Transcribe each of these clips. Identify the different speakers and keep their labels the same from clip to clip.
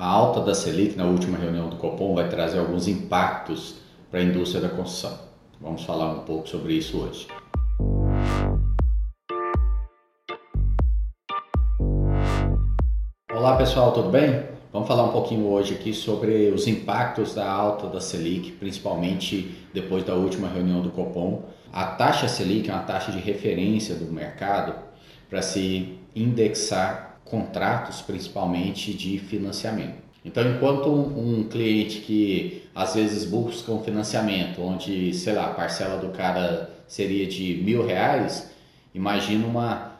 Speaker 1: A alta da Selic na última reunião do Copom vai trazer alguns impactos para a indústria da construção. Vamos falar um pouco sobre isso hoje. Olá pessoal, tudo bem? Vamos falar um pouquinho hoje aqui sobre os impactos da alta da Selic, principalmente depois da última reunião do Copom. A taxa Selic é uma taxa de referência do mercado para se indexar contratos, principalmente de financiamento. Então, enquanto um, cliente que às vezes busca um financiamento, onde, sei lá, a parcela do cara seria de mil reais, imagina uma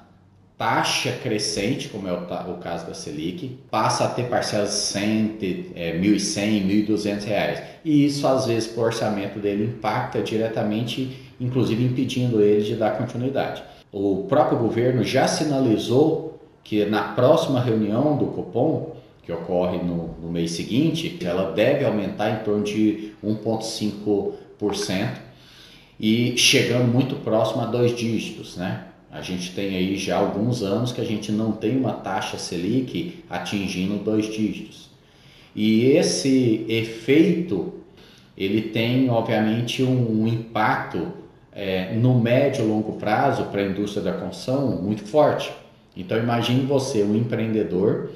Speaker 1: taxa crescente, como é o, o caso da Selic, passa a ter parcelas de 100, é, 1.100, 1.200 reais. E isso, às vezes, para o orçamento dele, impacta diretamente, inclusive impedindo ele de dar continuidade. O próprio governo já sinalizou que na próxima reunião do Copom, que ocorre no, no mês seguinte, ela deve aumentar em torno de 1,5% e chegando muito próximo a dois dígitos, né? A gente tem aí já alguns anos que a gente não tem uma taxa Selic atingindo dois dígitos. E esse efeito, ele tem obviamente um, um impacto é, no médio e longo prazo para a indústria da construção muito forte. Então imagine você, um empreendedor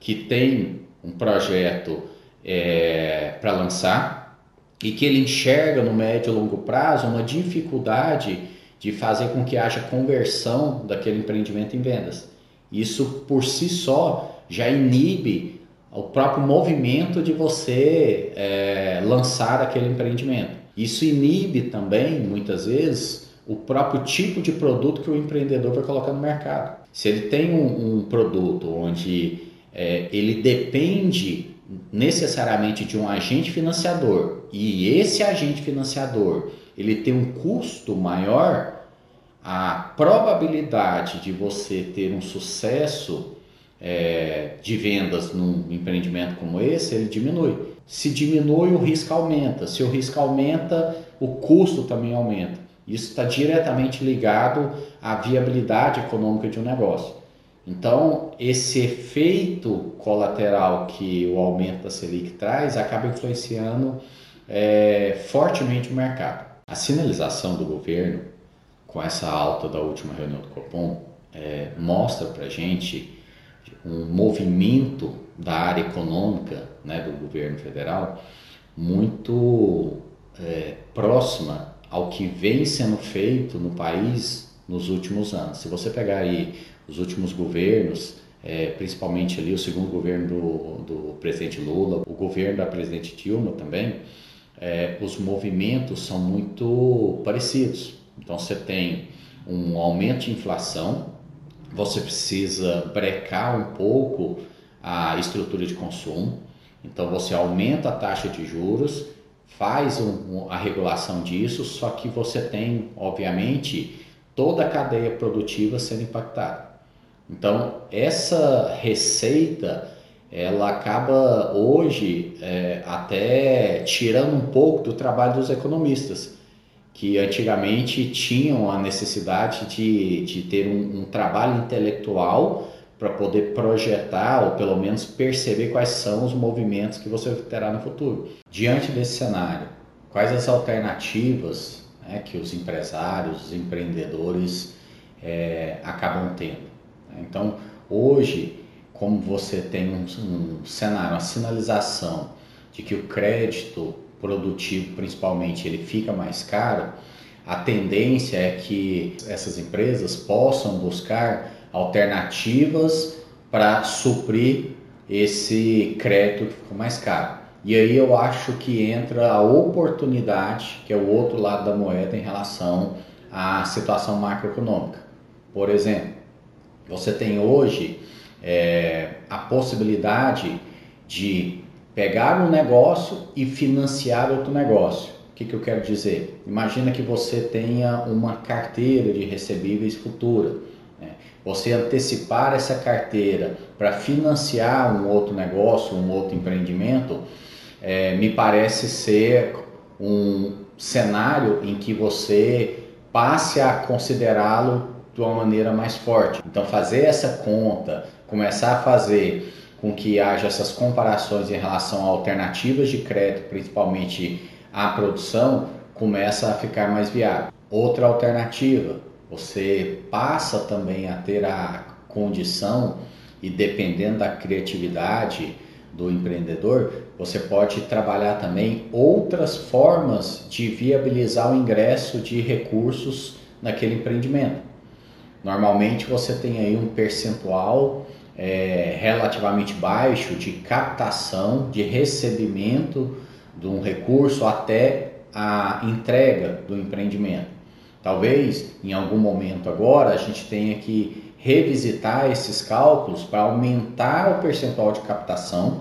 Speaker 1: que tem um projeto é, para lançar e que ele enxerga no médio e longo prazo uma dificuldade de fazer com que haja conversão daquele empreendimento em vendas. Isso por si só já inibe o próprio movimento de você é, lançar aquele empreendimento. Isso inibe também, muitas vezes, o próprio tipo de produto que o empreendedor vai colocar no mercado. Se ele tem um, um produto onde é, ele depende necessariamente de um agente financiador e esse agente financiador ele tem um custo maior, a probabilidade de você ter um sucesso é, de vendas num empreendimento como esse, ele diminui. Se diminui, o risco aumenta. Se o risco aumenta, o custo também aumenta. Isso está diretamente ligado à viabilidade econômica de um negócio. Então, esse efeito colateral que o aumento da Selic traz acaba influenciando é, fortemente o mercado. A sinalização do governo com essa alta da última reunião do Copom é, mostra para gente um movimento da área econômica né, do governo federal muito é, próxima ao que vem sendo feito no país nos últimos anos. Se você pegar aí os últimos governos, é, principalmente ali o segundo governo do, do presidente Lula, o governo da presidente Dilma também, é, os movimentos são muito parecidos. Então você tem um aumento de inflação, você precisa brecar um pouco a estrutura de consumo, então você aumenta a taxa de juros faz um, a regulação disso, só que você tem, obviamente, toda a cadeia produtiva sendo impactada. Então, essa receita, ela acaba hoje é, até tirando um pouco do trabalho dos economistas, que antigamente tinham a necessidade de, de ter um, um trabalho intelectual para poder projetar ou pelo menos perceber quais são os movimentos que você terá no futuro. Diante desse cenário, quais as alternativas né, que os empresários, os empreendedores é, acabam tendo? Então, hoje, como você tem um, um cenário, uma sinalização de que o crédito produtivo, principalmente, ele fica mais caro, a tendência é que essas empresas possam buscar alternativas para suprir esse crédito que ficou mais caro. E aí eu acho que entra a oportunidade, que é o outro lado da moeda em relação à situação macroeconômica. Por exemplo, você tem hoje é, a possibilidade de pegar um negócio e financiar outro negócio. O que, que eu quero dizer? Imagina que você tenha uma carteira de recebíveis futura você antecipar essa carteira para financiar um outro negócio, um outro empreendimento, é, me parece ser um cenário em que você passe a considerá-lo de uma maneira mais forte. Então, fazer essa conta, começar a fazer com que haja essas comparações em relação a alternativas de crédito, principalmente a produção, começa a ficar mais viável. Outra alternativa, você passa também a ter a condição e dependendo da criatividade do empreendedor, você pode trabalhar também outras formas de viabilizar o ingresso de recursos naquele empreendimento. Normalmente você tem aí um percentual é, relativamente baixo de captação, de recebimento de um recurso até a entrega do empreendimento. Talvez em algum momento agora a gente tenha que revisitar esses cálculos para aumentar o percentual de captação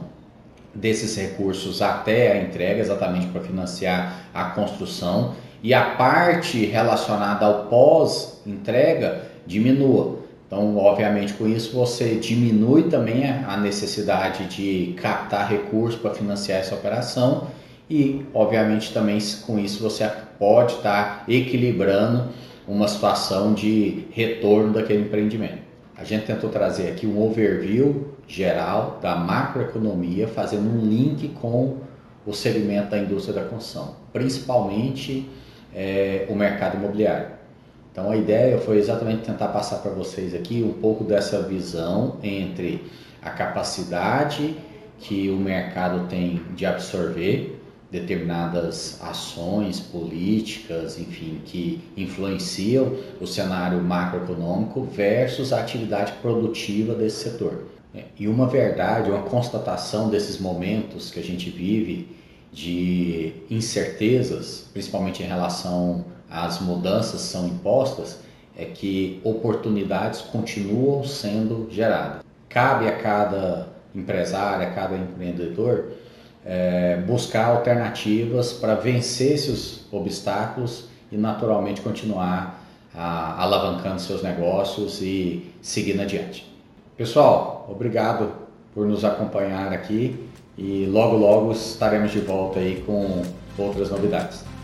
Speaker 1: desses recursos até a entrega, exatamente para financiar a construção, e a parte relacionada ao pós-entrega diminua. Então, obviamente, com isso você diminui também a necessidade de captar recursos para financiar essa operação e, obviamente, também com isso você pode estar equilibrando uma situação de retorno daquele empreendimento. A gente tentou trazer aqui um overview geral da macroeconomia, fazendo um link com o segmento da indústria da construção, principalmente é, o mercado imobiliário. Então a ideia foi exatamente tentar passar para vocês aqui um pouco dessa visão entre a capacidade que o mercado tem de absorver determinadas ações políticas, enfim, que influenciam o cenário macroeconômico versus a atividade produtiva desse setor. E uma verdade, uma constatação desses momentos que a gente vive de incertezas, principalmente em relação às mudanças que são impostas, é que oportunidades continuam sendo geradas. Cabe a cada empresário, a cada empreendedor, é, buscar alternativas para vencer esses obstáculos e naturalmente continuar a, alavancando seus negócios e seguindo adiante. Pessoal, obrigado por nos acompanhar aqui e logo logo estaremos de volta aí com outras novidades.